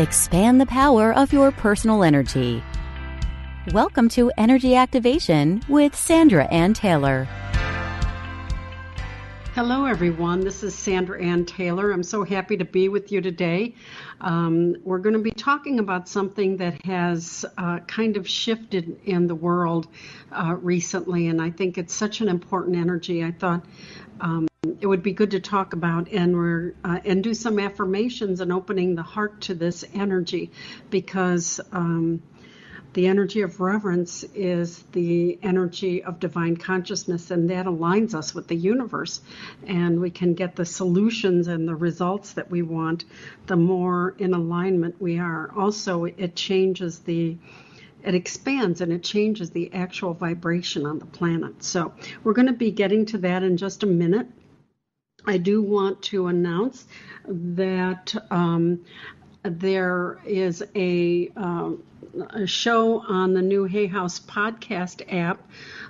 Expand the power of your personal energy. Welcome to Energy Activation with Sandra Anne Taylor. Hello, everyone. This is Sandra Anne Taylor. I'm so happy to be with you today. Um, we're going to be talking about something that has uh, kind of shifted in the world uh, recently, and I think it's such an important energy. I thought um, it would be good to talk about and we're uh, and do some affirmations and opening the heart to this energy because um, the energy of reverence is the energy of divine consciousness, and that aligns us with the universe. And we can get the solutions and the results that we want the more in alignment we are. Also, it changes the it expands and it changes the actual vibration on the planet. So, we're going to be getting to that in just a minute. I do want to announce that um, there is a, um, a, show on the new Hay House podcast app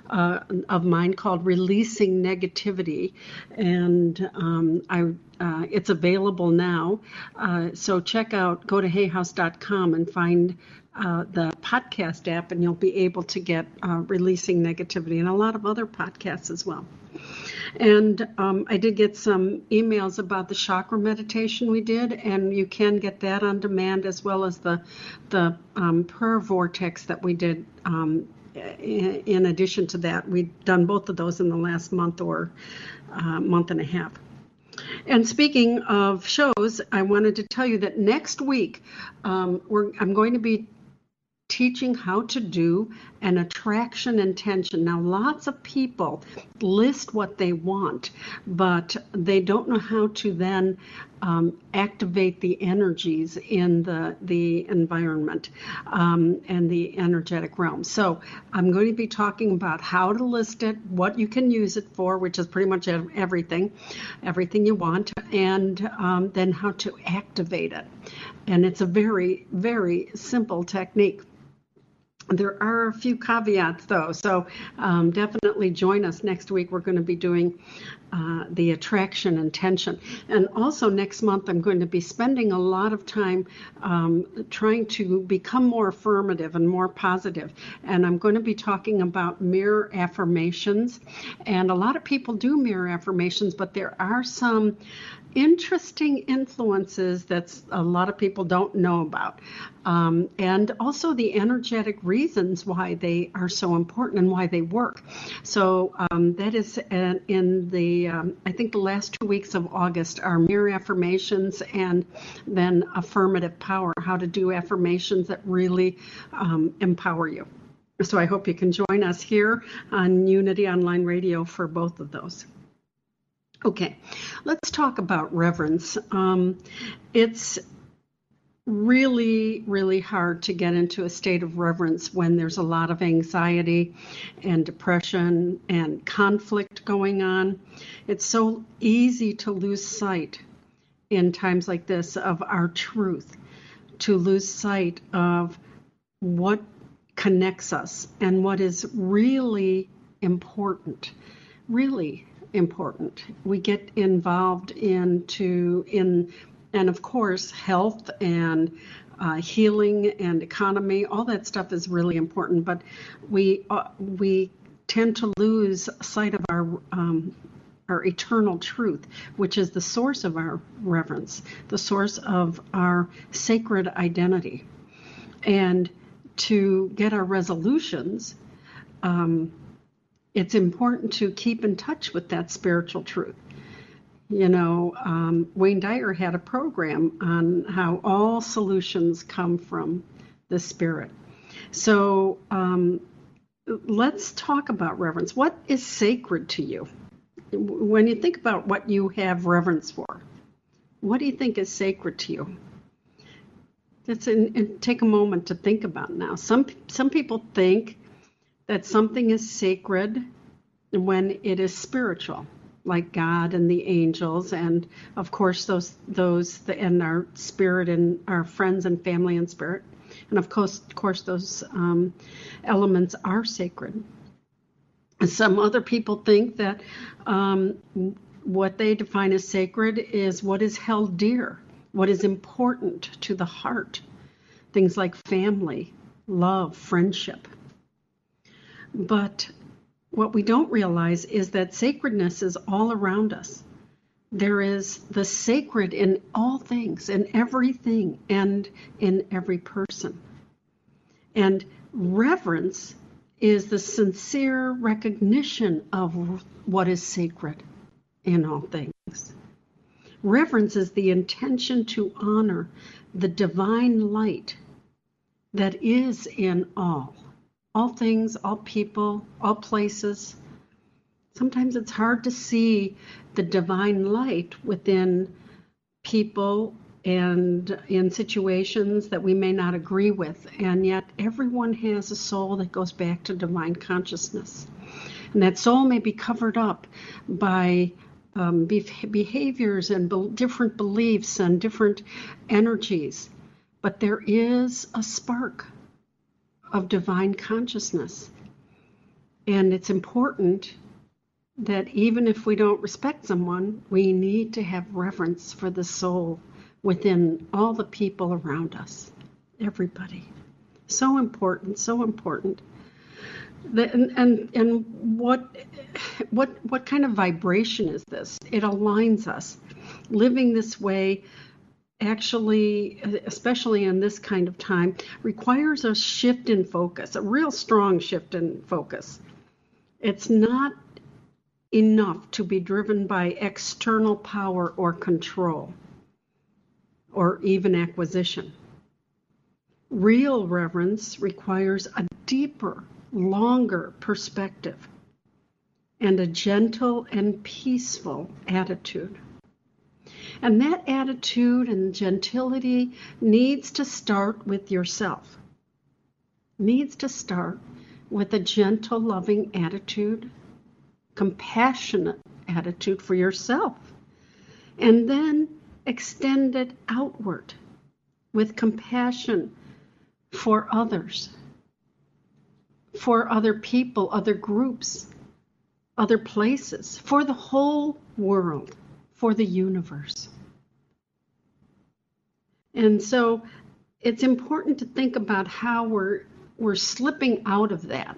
uh, of mine called Releasing Negativity, and um, I uh, it's available now. Uh, so check out go to hayhouse.com and find uh, the podcast app, and you'll be able to get uh, Releasing Negativity and a lot of other podcasts as well. And um, I did get some emails about the chakra meditation we did, and you can get that on demand as well as the the um, prayer vortex that we did. Um, in, addition to that, we've done both of those in the last month or uh, month and a half. And speaking of shows, I wanted to tell you that next week um, I'm going to be teaching how to do an attraction intention. Now, lots of people list what they want, but they don't know how to then um, activate the energies in the the environment um, and the energetic realm. So, I'm going to be talking about how to list it, what you can use it for, which is pretty much everything, everything you want, and um, then how to activate it. And it's a very, very simple technique. There are a few caveats though, so um, definitely join us next week. We're going to be doing uh, the attraction and tension. And also next month, I'm going to be spending a lot of time um, trying to become more affirmative and more positive. And I'm going to be talking about mirror affirmations. And a lot of people do mirror affirmations, but there are some interesting influences that a lot of people don't know about. Um, and also the energetic reasons why they are so important and why they work. So um, that is in the, um, I think the last two weeks of August are mirror affirmations and then affirmative power, how to do affirmations that really um, empower you. So I hope you can join us here on Unity Online Radio for both of those. Okay, let's talk about reverence. Um, it's really, really hard to get into a state of reverence when there's a lot of anxiety and depression and conflict going on. It's so easy to lose sight in times like this of our truth, to lose sight of what connects us and what is really important. Really important. We get involved into in and of course health and uh, healing and economy. All that stuff is really important, but we uh, we tend to lose sight of our um, our eternal truth, which is the source of our reverence, the source of our sacred identity. And to get our resolutions, um, it's important to keep in touch with that spiritual truth. You know, um, Wayne Dyer had a program on how all solutions come from the Spirit. So um, let's talk about reverence. What is sacred to you? When you think about what you have reverence for, what do you think is sacred to you? In, in, take a moment to think about now. Some some people think that something is sacred when it is spiritual, like God and the angels, and of course those those and our spirit and our friends and family and spirit, and of course of course those um, elements are sacred. Some other people think that um, what they define as sacred is what is held dear, what is important to the heart, things like family, love, friendship. But what we don't realize is that sacredness is all around us. There is the sacred in all things, in everything, and in every person. And reverence is the sincere recognition of what is sacred in all things. Reverence is the intention to honor the divine light that is in all, all things, all people, all places. Sometimes it's hard to see the divine light within people and in situations that we may not agree with. And yet, everyone has a soul that goes back to divine consciousness. And that soul may be covered up by um, behaviors and be- different beliefs and different energies. But there is a spark of divine consciousness. And it's important that even if we don't respect someone, we need to have reverence for the soul within all the people around us, everybody. So important, so important. And, and and what what what kind of vibration is this? It aligns us. Living this way actually especially in this kind of time requires a shift in focus, a real strong shift in focus. It's not enough to be driven by external power or control or even acquisition. Real reverence requires a deeper, longer perspective and a gentle and peaceful attitude. And that attitude and gentility needs to start with yourself. Needs to start with a gentle, loving attitude, compassionate attitude for yourself. And then extended outward with compassion for others, for other people, other groups, other places, for the whole world, for the universe. And so it's important to think about how we're we're slipping out of that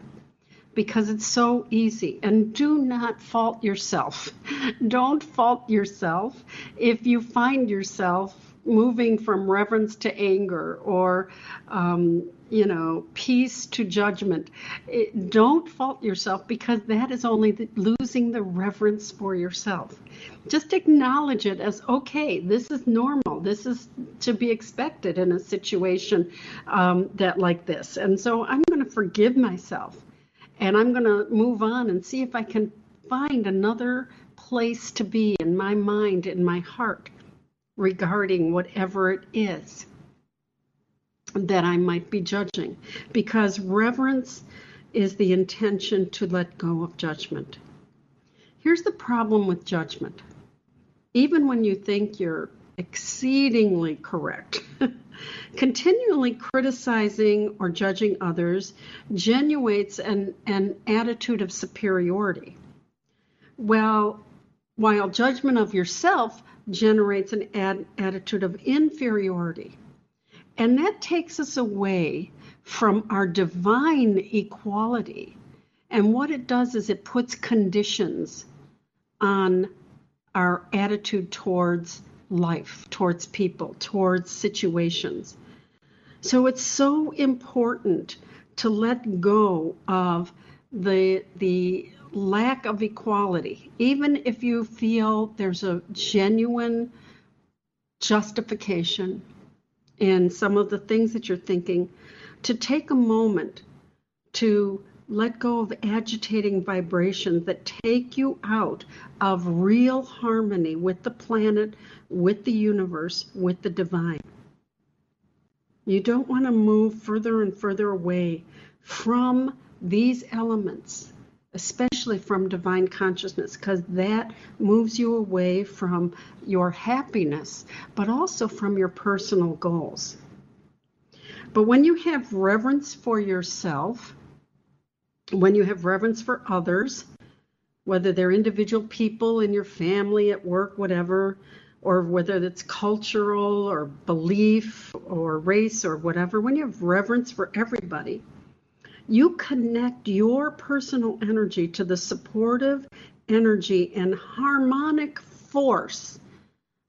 because it's so easy. And do not fault yourself. Don't fault yourself if you find yourself moving from reverence to anger or, um, you know, peace to judgment. It, don't fault yourself because that is only the, losing the reverence for yourself. Just acknowledge it as okay, this is normal. This is to be expected in a situation um, that like this. And so I'm going to forgive myself and I'm going to move on and see if I can find another place to be in my mind, in my heart, regarding whatever it is that I might be judging. Because reverence is the intention to let go of judgment. Here's the problem with judgment. Even when you think you're exceedingly correct, Continually criticizing or judging others genuates an, an attitude of superiority. Well, while judgment of yourself generates an ad, attitude of inferiority. And that takes us away from our divine equality. And what it does is it puts conditions on our attitude towards life, towards people, towards situations. So it's so important to let go of the the lack of equality, even if you feel there's a genuine justification in some of the things that you're thinking, to take a moment to let go of agitating vibrations that take you out of real harmony with the planet, with the universe, with the divine. You don't want to move further and further away from these elements, especially from divine consciousness, because that moves you away from your happiness, but also from your personal goals. But when you have reverence for yourself, when you have reverence for others, whether they're individual people in your family, at work, whatever, or whether it's cultural or belief or race or whatever, when you have reverence for everybody, you connect your personal energy to the supportive energy and harmonic force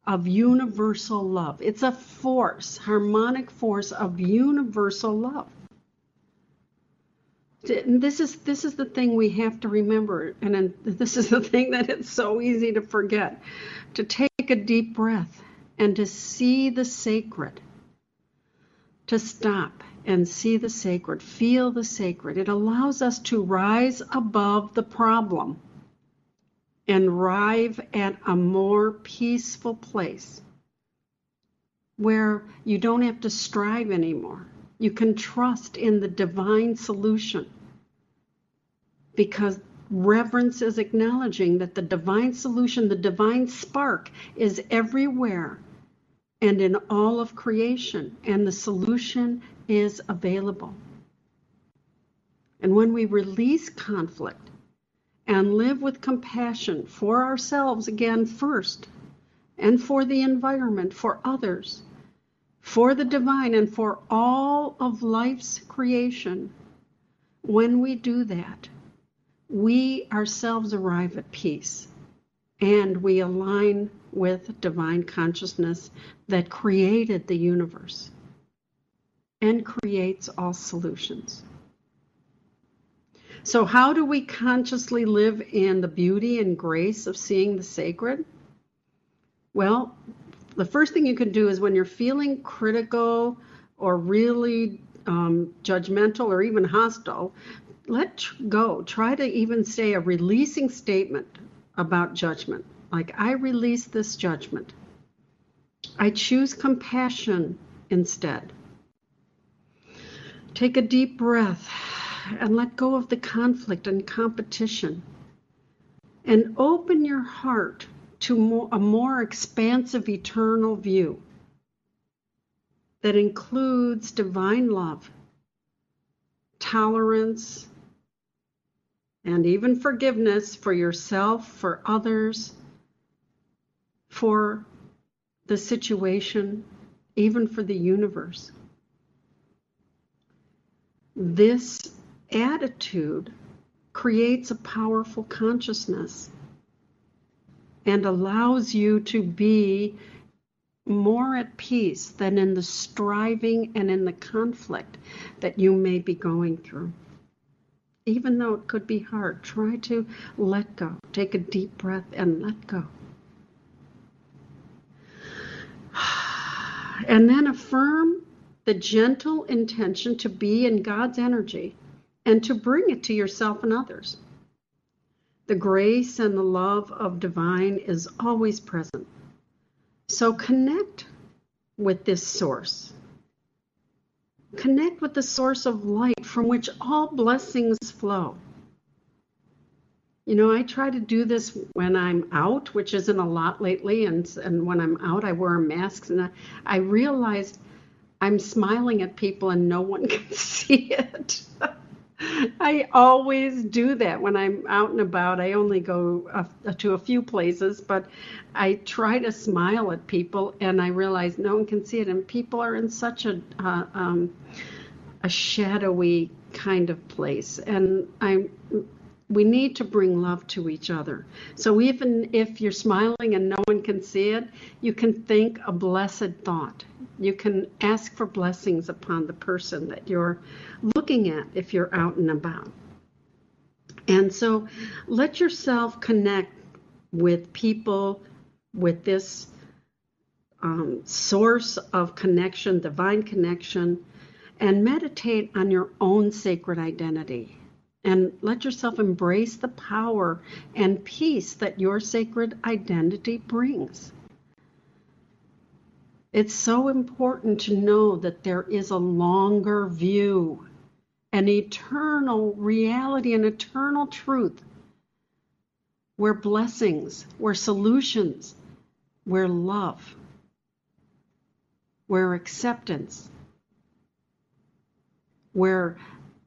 of universal love. It's a force, harmonic force of universal love. And This is this is the thing we have to remember, and this is the thing that it's so easy to forget. To take a deep breath and to see the sacred. To stop and see the sacred, feel the sacred. It allows us to rise above the problem and arrive at a more peaceful place where you don't have to strive anymore. You can trust in the divine solution because reverence is acknowledging that the divine solution, the divine spark, is everywhere and in all of creation, and the solution is available. And when we release conflict and live with compassion for ourselves again first, and for the environment, for others, for the divine, and for all of life's creation, when we do that, we ourselves arrive at peace and we align with divine consciousness that created the universe and creates all solutions. So, how do we consciously live in the beauty and grace of seeing the sacred? Well, the first thing you can do is when you're feeling critical or really um, judgmental or even hostile, let go. Try to even say a releasing statement about judgment. Like, I release this judgment. I choose compassion instead. Take a deep breath and let go of the conflict and competition. And open your heart to a more expansive eternal view that includes divine love, tolerance, and even forgiveness for yourself, for others, for the situation, even for the universe. This attitude creates a powerful consciousness and allows you to be more at peace than in the striving and in the conflict that you may be going through even though it could be hard, try to let go. Take a deep breath and let go. And then affirm the gentle intention to be in God's energy and to bring it to yourself and others. The grace and the love of divine is always present. So connect with this source Connect with the source of light from which all blessings flow. You know, I try to do this when I'm out, which isn't a lot lately, and and when I'm out, I wear masks, and I, I I'm smiling at people and no one can see it. I always do that when I'm out and about. I only go to a few places, but I try to smile at people, and I realize no one can see it. And people are in such a uh, um, a shadowy kind of place, and I'm we need to bring love to each other. So even if you're smiling and no one can see it, you can think a blessed thought. You can ask for blessings upon the person that you're looking at if you're out and about. And so let yourself connect with people with this um, source of connection, divine connection, and meditate on your own sacred identity and let yourself embrace the power and peace that your sacred identity brings. It's so important to know that there is a longer view, an eternal reality, an eternal truth where blessings, where solutions, where love, where acceptance, where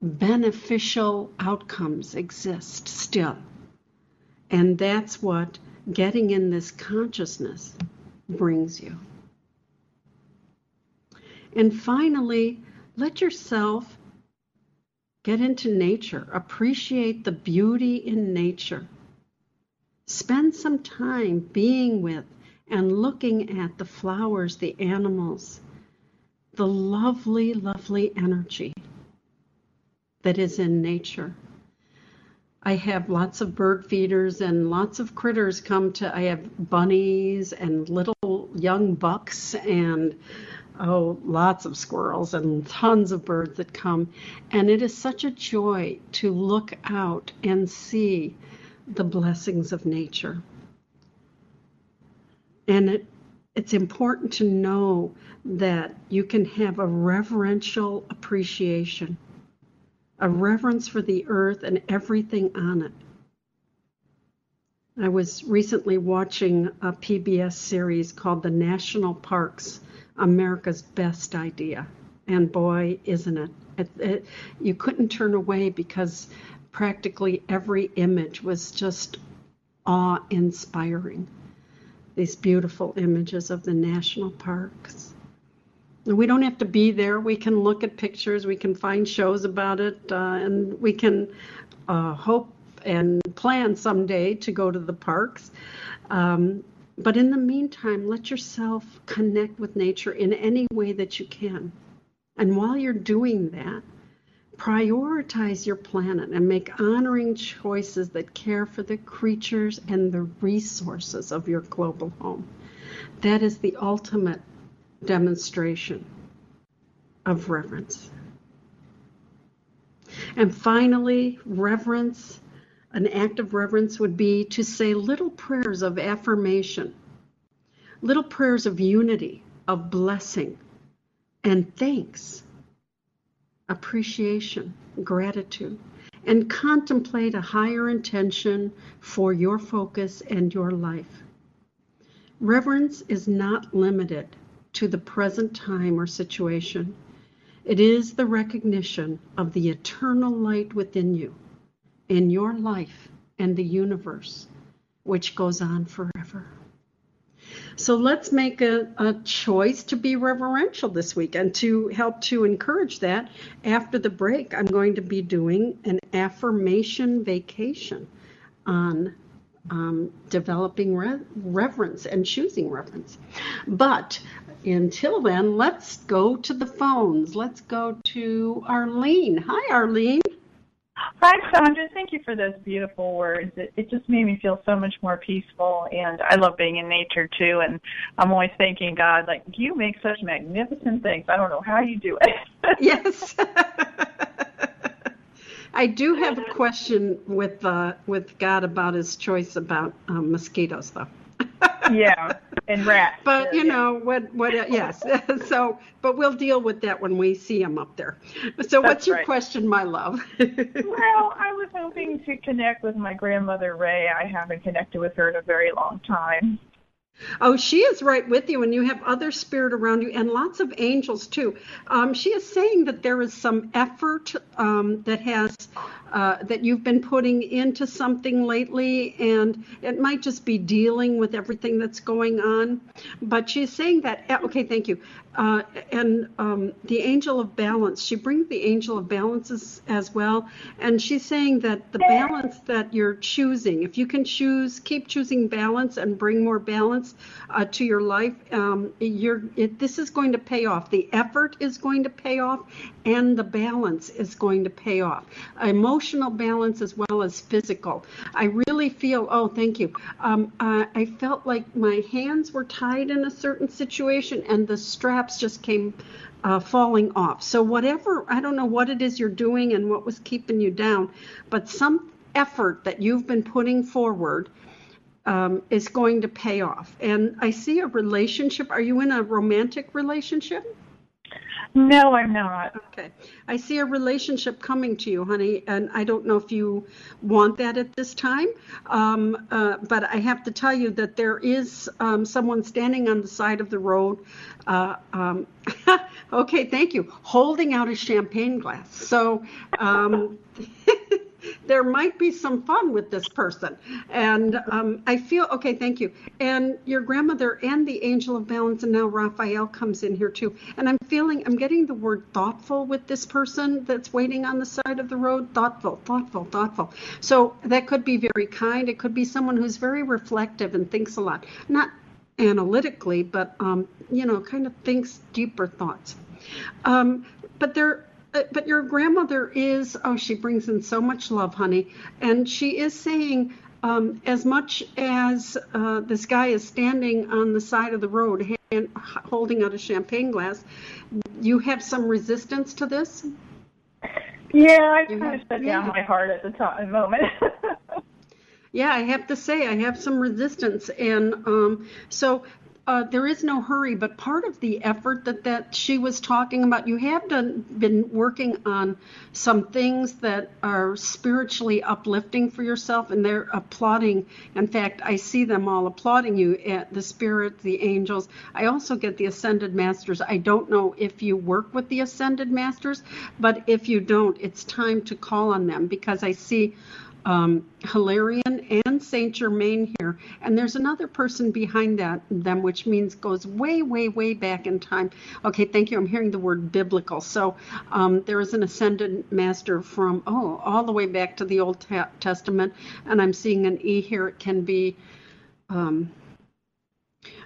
beneficial outcomes exist still. And that's what getting in this consciousness brings you. And finally, let yourself get into nature, appreciate the beauty in nature. Spend some time being with and looking at the flowers, the animals, the lovely, lovely energy that is in nature. I have lots of bird feeders and lots of critters come to. I have bunnies and little young bucks and oh, lots of squirrels and tons of birds that come. And it is such a joy to look out and see the blessings of nature. And it, it's important to know that you can have a reverential appreciation a reverence for the earth and everything on it. I was recently watching a PBS series called The National Parks America's Best Idea. And boy, isn't it? it, it you couldn't turn away because practically every image was just awe inspiring. These beautiful images of the national parks. We don't have to be there. We can look at pictures, we can find shows about it, uh, and we can uh, hope and plan someday to go to the parks. Um, but in the meantime, let yourself connect with nature in any way that you can. And while you're doing that, prioritize your planet and make honoring choices that care for the creatures and the resources of your global home. That is the ultimate demonstration of reverence. And finally, reverence, an act of reverence would be to say little prayers of affirmation, little prayers of unity, of blessing, and thanks, appreciation, gratitude, and contemplate a higher intention for your focus and your life. Reverence is not limited to the present time or situation. It is the recognition of the eternal light within you, in your life and the universe, which goes on forever. So let's make a, a, choice to be reverential this week. And to help to encourage that, after the break, I'm going to be doing an affirmation vacation on um, developing re- reverence and choosing reverence. But until then, let's go to the phones. Let's go to Arlene. Hi, Arlene. Hi, Sandra. Thank you for those beautiful words. It, it just made me feel so much more peaceful, and I love being in nature too. And I'm always thanking God, like you make such magnificent things. I don't know how you do it. yes. I do have a question with uh, with God about His choice about um, mosquitoes, though. Yeah, and rats. But you yeah. know what? What? Uh, yes. so, but we'll deal with that when we see them up there. So, That's what's your right. question, my love? well, I was hoping to connect with my grandmother Ray. I haven't connected with her in a very long time. Oh, she is right with you, and you have other spirit around you, and lots of angels too. Um, she is saying that there is some effort um, that has uh, that you've been putting into something lately, and it might just be dealing with everything that's going on. But she's saying that, eh, okay, thank you. Uh, and um, the angel of balance, she brings the angel of balances as, well. And she's saying that the balance that you're choosing, if you can choose, keep choosing balance and bring more balance uh, to your life, um, you're, it, this is going to pay off. The effort is going to pay off, and the balance is going to pay off. Emotional balance as well as physical. I really feel, oh, thank you. Um, uh, I felt like my hands were tied in a certain situation and the straps just came uh, falling off. So, whatever, I don't know what it is you're doing and what was keeping you down, but some effort that you've been putting forward. Um, is going to pay off. And I see a relationship. Are you in a romantic relationship? No, I'm not. Okay. I see a relationship coming to you, honey, and I don't know if you want that at this time. Um, uh, but I have to tell you that there is um, someone standing on the side of the road. Uh, um, okay, thank you. Holding out a champagne glass. So. There might be some fun with this person. And um, I feel, okay, thank you. And your grandmother and the angel of balance, and now Raphael comes in here too. And I'm feeling, I'm getting the word thoughtful with this person that's waiting on the side of the road. Thoughtful, thoughtful, thoughtful. So that could be very kind. It could be someone who's very reflective and thinks a lot. Not analytically, but, um, you know, kind of thinks deeper thoughts. Um, but there uh, but your grandmother is, oh, she brings in so much love, honey. And she is saying, um, as much as uh, this guy is standing on the side of the road and holding out a champagne glass, you have some resistance to this? Yeah, I kind of shut yeah. down my heart at the time moment. yeah, I have to say I have some resistance, and um, so uh, there is no hurry, but part of the effort that, that she was talking about, you have done, been working on some things that are spiritually uplifting for yourself, and they're applauding. In fact, I see them all applauding you at the spirit, the angels. I also get the ascended masters. I don't know if you work with the ascended masters, but if you don't, it's time to call on them because I see um, Hilarion and Saint Germain here, and there's another person behind that them, which means goes way, way, way back in time. Okay, thank you. I'm hearing the word biblical. So um, there is an ascended master from oh, all the way back to the Old Testament, and I'm seeing an E here. It can be. Um,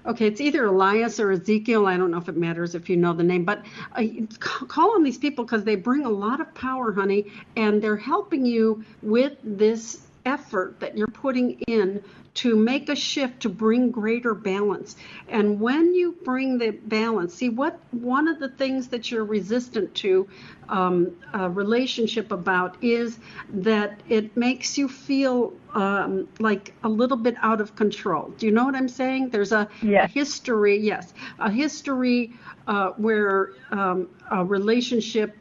Okay, it's either Elias or Ezekiel. I don't know if it matters if you know the name, but uh, call on these people because they bring a lot of power, honey, and they're helping you with this effort that you're putting in to make a shift to bring greater balance. And when you bring the balance, see what one of the things that you're resistant to um, a relationship about is that it makes you feel um, like a little bit out of control. Do you know what I'm saying? There's a, yes. a history, yes, a history uh, where um, a relationship,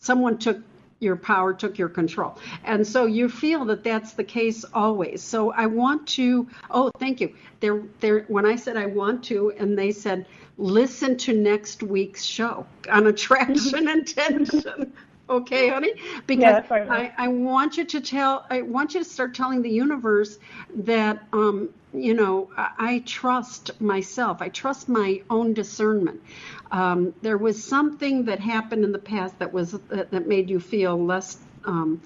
someone took your power took your control. And so you feel that that's the case always. So I want to, oh, thank you. There, there, when I said I want to, and they said, listen to next week's show on attraction and tension. Okay, honey? Because yeah, I, I want you to tell, I want you to start telling the universe that, um, you know, I, trust myself. I trust my own discernment. Um, there was something that happened in the past that was that, that made you feel less um,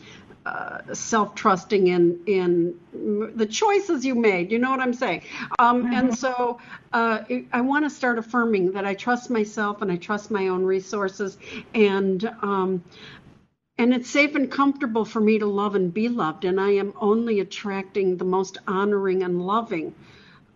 uh, self-trusting in in the choices you made. You know what I'm saying? Um, mm-hmm. And so uh, I want to start affirming that I trust myself and I trust my own resources, and um, and it's safe and comfortable for me to love and be loved, and I am only attracting the most honoring and loving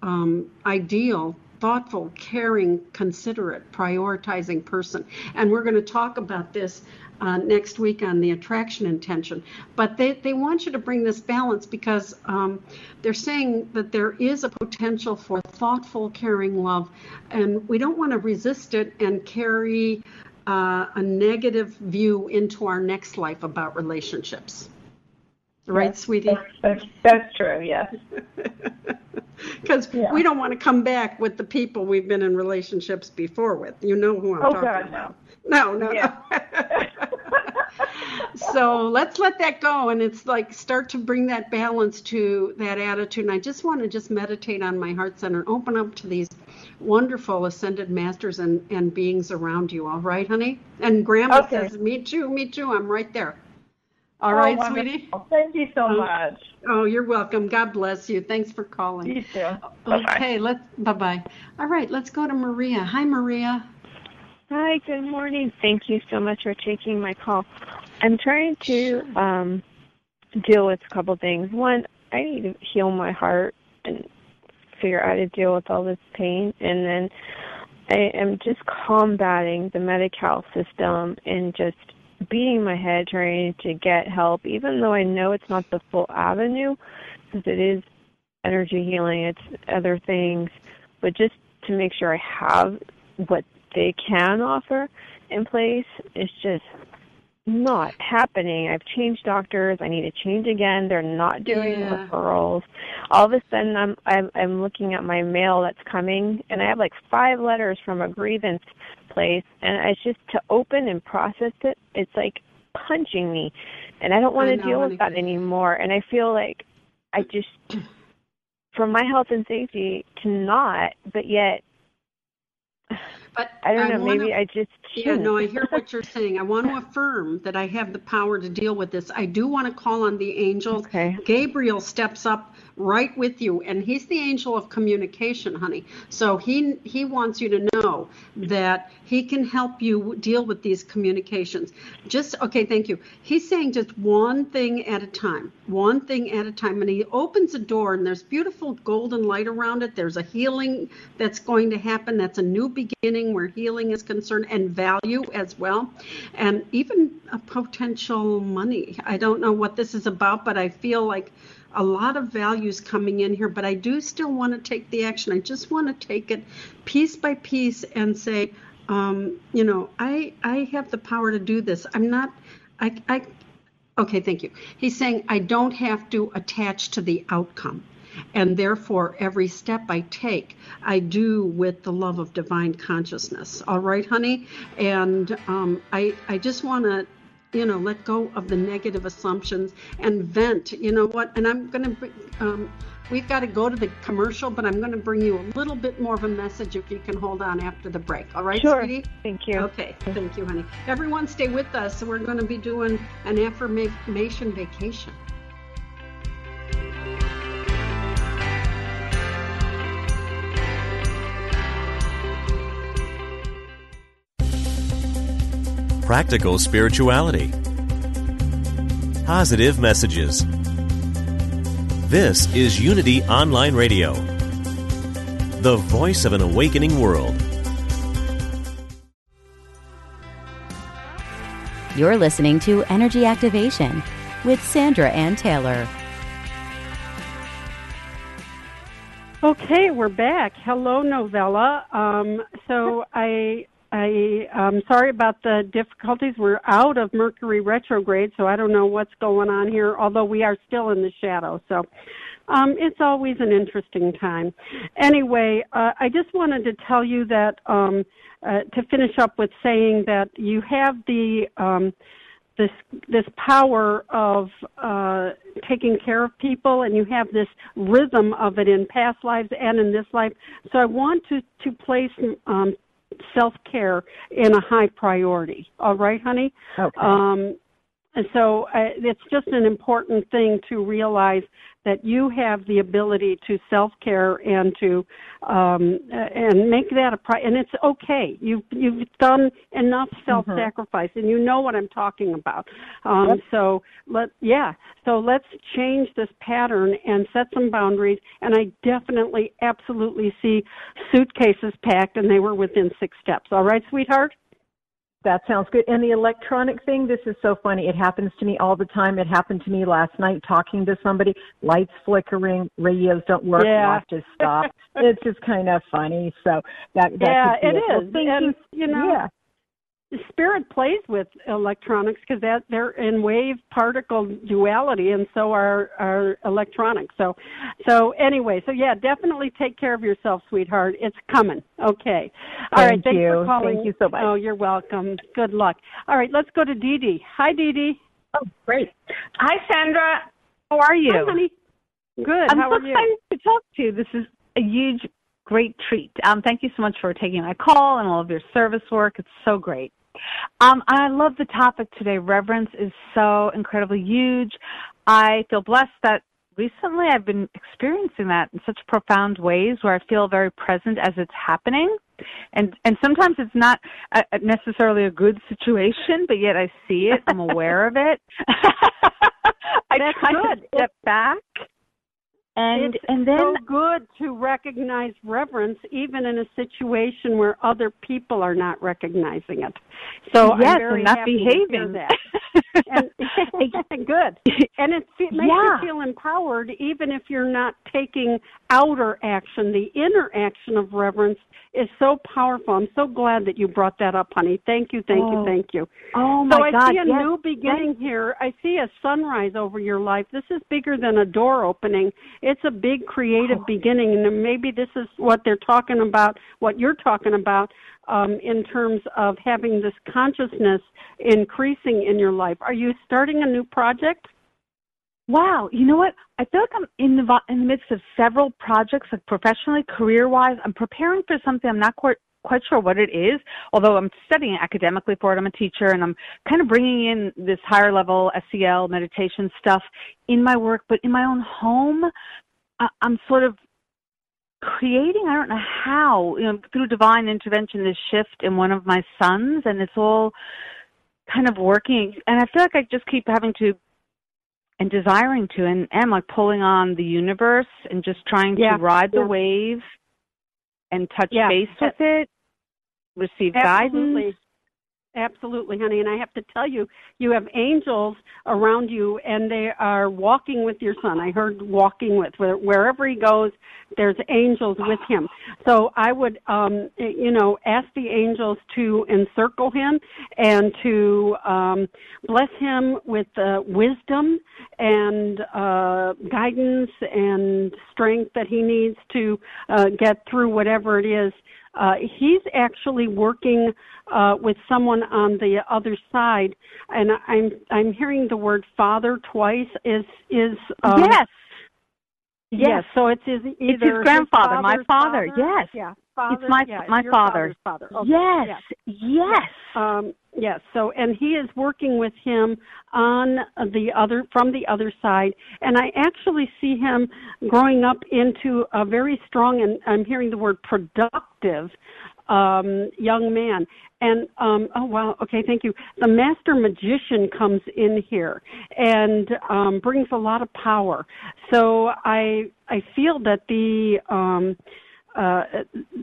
um, ideal thoughtful, caring, considerate, prioritizing person. And we're going to talk about this uh, next week on the attraction intention. But they, they want you to bring this balance because um, they're saying that there is a potential for thoughtful, caring love. And we don't want to resist it and carry uh, a negative view into our next life about relationships. Right, yes, sweetie? That's, that's, true, yes. because Yeah. we don't want to come back with the people we've been in relationships before with. You know who I'm Oh, talking God, about. No, no, Yeah. no. so let's let that go and it's like start to bring that balance to that attitude. And I just want to just meditate on my heart center and open up to these wonderful ascended masters and, and beings around you. All right, honey? And grandma Okay. says, Me too, me too. I'm right there. All right, oh, sweetie? wonderful. Thank you so Um, much. Oh, you're welcome. God bless you. Thanks for calling. You too. Bye-bye. Okay, let's bye bye. All right, let's go to Maria. Hi, Maria. Hi, good morning. Thank you so much for taking my call. I'm trying to um, deal with a couple things. One, I need to heal my heart and figure out how to deal with all this pain. And then I am just combating the Medi-Cal system and just beating my head trying to get help, even though I know it's not the full avenue, because it is energy healing, it's other things, but just to make sure I have what they can offer in place is just not happening. I've changed doctors. I need to change again. They're not doing Yeah. referrals. All of a sudden, I'm I'm I'm looking at my mail that's coming, and I have like five letters from a grievance place, and it's just to open and process it. It's like punching me, and I don't want to deal with that anymore. And I feel like I just, for my health and safety, cannot. But yet, But I don't know. wanna- maybe I just Yeah, shouldn't. no, I hear what you're saying. I want to affirm that I have the power to deal with this. I do want to call on the angels. Okay. Gabriel steps up right with you, and he's the angel of communication, honey. So he he wants you to know that he can help you deal with these communications. Just okay, thank you. He's saying just one thing at a time, one thing at a time, and he opens a door, and there's beautiful golden light around it. There's a healing that's going to happen. That's a new beginning where healing is concerned and value as well, and even a potential money. I don't know what this is about, but I feel like a lot of values coming in here, but I do still want to take the action. I just want to take it piece by piece and say, um, you know, I I have the power to do this. I'm not, I I. Okay, thank you. He's saying I don't have to attach to the outcome. And therefore, every step I take, I do with the love of divine consciousness. All right, honey? And um, I, I just want to you know, let go of the negative assumptions and vent. You know what? And I'm going to, um, we've got to go to the commercial, but I'm going to bring you a little bit more of a message if you can hold on after the break. All right, Sure. sweetie? Thank you. Okay, thank you, honey. Everyone, stay with us. We're going to be doing an affirmation vacation. Practical spirituality, positive messages. This is Unity Online Radio, the voice of an awakening world. You're listening to Energy Activation with Sandra Anne Taylor. Okay, we're back. Hello, Novella. Um, so I, I, am sorry about the difficulties. We're out of Mercury retrograde, so I don't know what's going on here. Although we are still in the shadow, so um, it's always an interesting time. Anyway, uh, I just wanted to tell you that um, uh, to finish up with saying that you have the um, this this power of uh, taking care of people, and you have this rhythm of it in past lives and in this life. So I want to to place um, self care in a high priority. All right, honey. Okay. Um, and so uh, it's just an important thing to realize that you have the ability to self care and to um, and make that a pri- and it's okay. You've you've done enough self sacrifice, and you know what I'm talking about. Um, Yep. So let yeah. So let's change this pattern and set some boundaries. And I definitely, absolutely see suitcases packed, and they were within six steps. All right, sweetheart. That sounds good. And the electronic thing, this is so funny. It happens to me all the time. It happened to me last night talking to somebody. Lights flickering, radios don't work, Yeah. just stop. it's just kind of funny. So that, that yeah, be it Well, thank and you. you know, yeah. Spirit plays with electronics because that they're in wave particle duality and so are are electronics so so anyway so yeah definitely take care of yourself sweetheart it's coming okay all Thank right thanks you. for calling Thank you so much. oh you're welcome good luck all right let's go to Dee Dee hi Dee Dee Oh, great. Hi, Sandra. How are you? hi honey good I'm how so are you excited to talk to you. This is a huge, great treat. Um, thank you so much for taking my call and all of your service work. It's so great. Um, I love the topic today. Reverence is so incredibly huge. I feel blessed that recently I've been experiencing that in such profound ways where I feel very present as it's happening. And and sometimes it's not a, a necessarily a good situation, but yet I see it. I'm aware of it. I That's try good. to step back, and it's and then so good to recognize reverence even in a situation where other people are not recognizing it. So yes, I'm very and not happy to hear behaving. that. and good. And it fe- makes Yeah. you feel empowered even if you're not taking outer action. The inner action of reverence is so powerful. I'm so glad that you brought that up, honey. Thank you, thank you, Oh, thank you. oh my so I God! see a yes. new beginning here. I see a sunrise over your life. This is bigger than a door opening. It's a big creative Oh. beginning, and maybe this is what they're talking about, what you're talking about, um, in terms of having this consciousness increasing in your life. Are you starting a new project? Wow, you know what? I feel like I'm in the in the midst of several projects, like professionally, career-wise. I'm preparing for something. I'm not quite quite sure what it is, although I'm studying academically for it. I'm a teacher, and I'm kind of bringing in this higher level SEL meditation stuff in my work, but in my own home, I- I'm sort of creating. I don't know how, you know, through divine intervention, this shift in one of my sons, and it's all kind of working. And I feel like I just keep having to and desiring to and am like pulling on the universe and just trying Yeah, to ride the wave and touch Yeah. base with it, receive Absolutely. guidance. Absolutely, honey. And I have to tell you, you have angels around you, and they are walking with your son. I heard walking with wherever he goes. There's angels with him. So I would, um, you know, ask the angels to encircle him and to um, bless him with uh, wisdom and uh, guidance and strength that he needs to uh, get through whatever it is. Uh, he's actually working uh, with someone on the other side, and I'm I'm hearing the word father twice. Is is um, yes. yes. Yes. So it's his either It's his grandfather, my father's father, yes. Yeah. Father, my- yeah, my father. father's father. Okay, yes. yeah. Yes. Um, yes. So, and he is working with him on the other from the other side, and I actually see him growing up into a very strong and I'm hearing the word productive um, young man. And um, oh wow, okay, thank you. The master magician comes in here and um, brings a lot of power. So I I feel that the um, uh,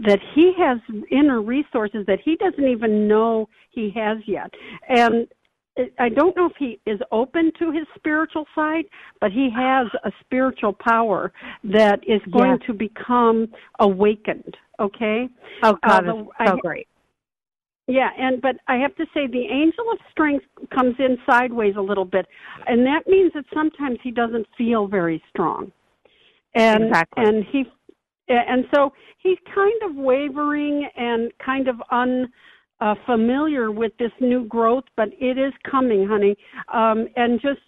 that he has inner resources that he doesn't even know he has yet. And I don't know if he is open to his spiritual side, but he has a spiritual power that is going to become awakened. Okay. Oh God, Uh, the- so I- great. Yeah, and but I have to say the angel of strength comes in sideways a little bit, and that means that sometimes he doesn't feel very strong, and Exactly. and he and so he's kind of wavering and kind of un uh, familiar with this new growth, but it is coming, honey. Um, and just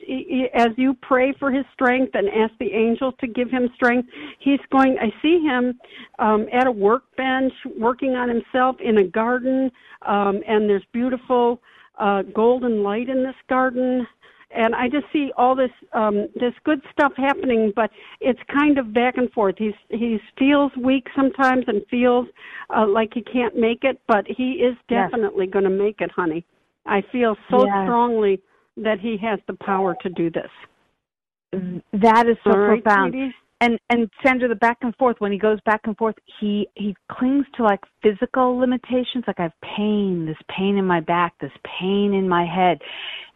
as you pray for his strength and ask the angels to give him strength, he's going. I see him um, at a workbench working on himself in a garden, um, and there's beautiful uh, golden light in this garden. And I just see all this um, this good stuff happening, but it's kind of back and forth. He's he feels weak sometimes and feels uh, like he can't make it, but he is Yes. definitely going to make it, honey. I feel so Yes. strongly that he has the power to do this. That is so right, profound. sweetie? and and Sandra, the back and forth when he goes back and forth, he he clings to like physical limitations. Like I have pain, this pain in my back, this pain in my head,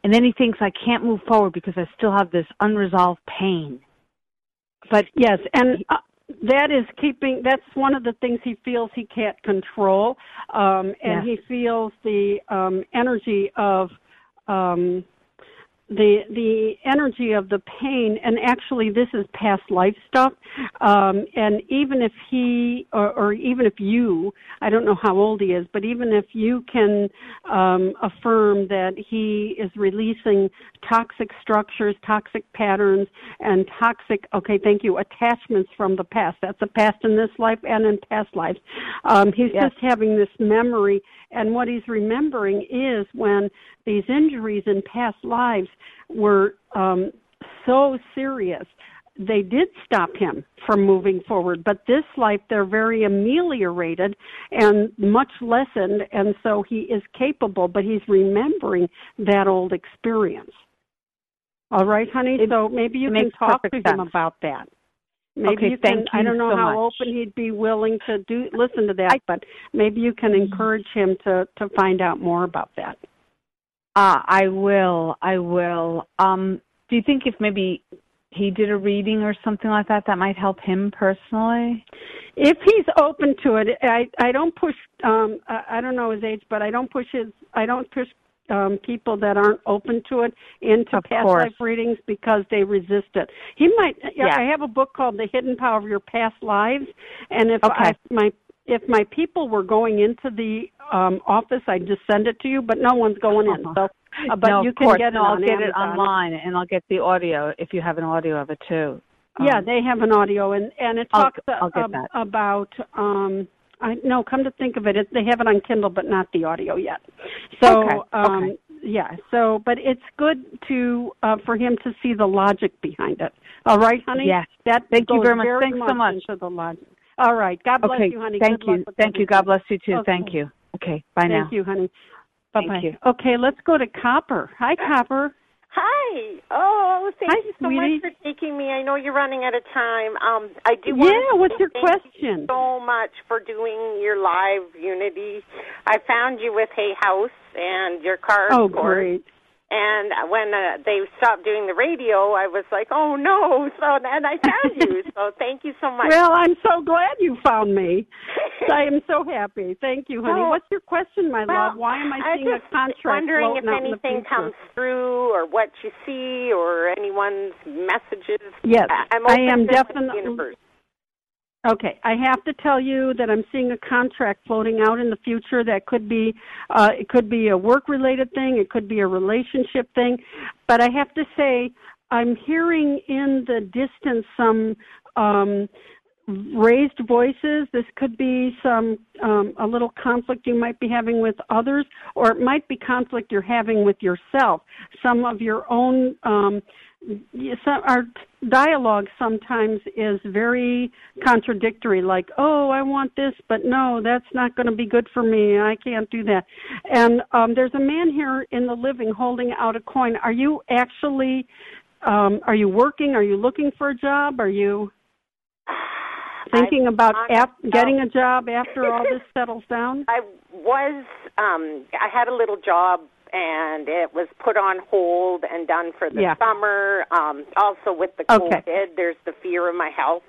and then he thinks I can't move forward because I still have this unresolved pain. But Yes, and uh, that is keeping that's one of the things he feels he can't control um and he feels the um energy of um the the energy of the pain and actually this is past life stuff um and even if he or, or even if you i don't know how old he is but even if you can um affirm that he is releasing toxic structures toxic patterns and toxic okay thank you attachments from the past that's a past in this life and in past lives um he's Yes. just having this memory and what he's remembering is when these injuries in past lives were um, so serious. They did stop him from moving forward, but this life they're very ameliorated and much lessened, and so he is capable, but he's remembering that old experience. All right, honey. It- so maybe you can talk to perfect him about that. Maybe Okay, you can. I don't know so how much. open he'd be willing to do listen to that, I- but maybe you can encourage him to to find out more about that. Ah, I will. I will. Um, do you think if maybe he did a reading or something like that, that might help him personally? If he's open to it, I I don't push. Um, I, I don't know his age, but I don't push his. I don't push um, people that aren't open to it into Of past course. life readings because they resist it. He might. Yeah, Yeah. I have a book called The Hidden Power of Your Past Lives, and if Okay. I, my if my people were going into the um, office, I'd just send it to you. But no one's going in, so. Uh, but no, you can course. get it no, I'll get it online, and I'll get the audio if you have an audio of it too. Um, yeah, they have an audio, and and it I'll- talks I'll ab- about. um I no, come to think of it, it, they have it on Kindle, but not the audio yet. So, Okay, um, okay. yeah. So, but it's good to uh, for him to see the logic behind it. All right, honey. Yes. That Thank you very much. Thanks so much. Into the logic. All right. God bless okay. you, honey. Thank Good you. with Thank you. God bless you too. Okay. Thank you. Okay. Bye now. Thank you, honey. Bye bye. Okay, let's go to Copper. Hi, Copper. Hi. Oh, thank Hi, you so sweetie. much for taking me. I know you're running out of time. Um, I do want Yeah. to What's say your thank question? You so much for doing your live Unity. I found you with Hay House and your card. Oh, course. great. And when uh, they stopped doing the radio, I was like, "Oh no!" So then I found you. So thank you so much. Well, I'm so glad you found me. I am so happy. Thank you, honey. Well, What's your question, my well, love? Why am I seeing just a contract wondering if floating out in the anything comes through, or what you see, or anyone's messages. Yes, I- I'm I am definitely- universe. Okay, I have to tell you that I'm seeing a contract floating out in the future that could be uh it could be a work related thing, it could be a relationship thing, but I have to say I'm hearing in the distance some um raised voices. This could be some um, a little conflict you might be having with others, or it might be conflict you're having with yourself. Some of your own um, our dialogue sometimes is very contradictory. Like, oh, I want this, but no, that's not going to be good for me. I can't do that. And um, there's a man here in the living holding out a coin. Are you actually? Um, are you working? Are you looking for a job? Are you? thinking about I'm- ap- getting a job after all this settles down? I was um I had a little job and it was put on hold and done for the Yeah. summer. Um also with the Okay. COVID, there's the fear of my health.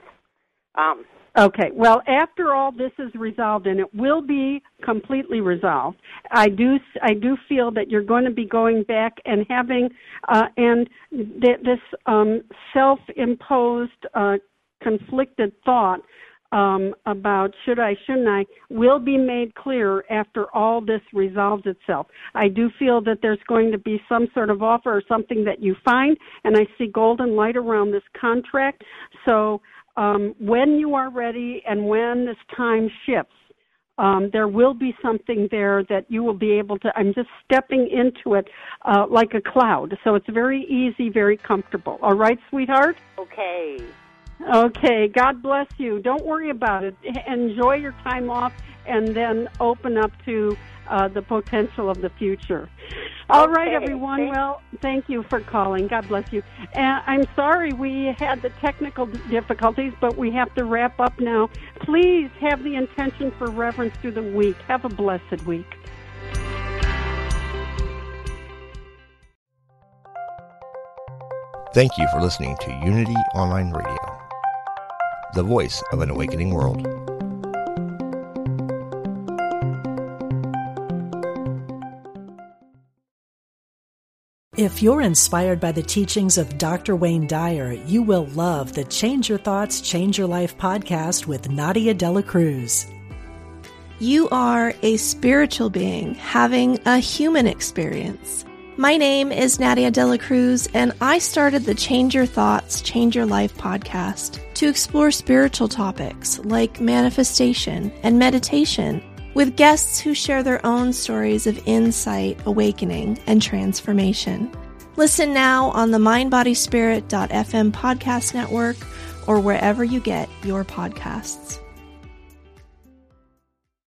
Um Okay. Well, after all this is resolved, and it will be completely resolved, I do I do feel that you're going to be going back and having uh, and th- this um, self-imposed uh, conflicted thought um, about should I, shouldn't I, will be made clear after all this resolves itself. I do feel that there's going to be some sort of offer or something that you find, and I see golden light around this contract. So um, when you are ready and when this time shifts, um, there will be something there that you will be able to. I'm just stepping into it uh, like a cloud, so it's very easy, very comfortable. All right, sweetheart. okay. Okay, God bless you. Don't worry about it. Enjoy your time off and then open up to uh, the potential of the future. All right, Okay, everyone. thank- Well, thank you for calling. God bless you. And I'm sorry we had the technical difficulties, but we have to wrap up now. Please have the intention for reverence through the week. Have a blessed week. Thank you for listening to Unity Online Radio, the voice of an awakening world. If you're inspired by the teachings of Dr. Wayne Dyer, you will love the Change Your Thoughts, Change Your Life podcast with Nadia Dela Cruz. You are a spiritual being having a human experience. My name is Nadia Dela Cruz, and I started the Change Your Thoughts, Change Your Life podcast to explore spiritual topics like manifestation and meditation with guests who share their own stories of insight, awakening, and transformation. Listen now on the mindbodyspirit.fm podcast network or wherever you get your podcasts.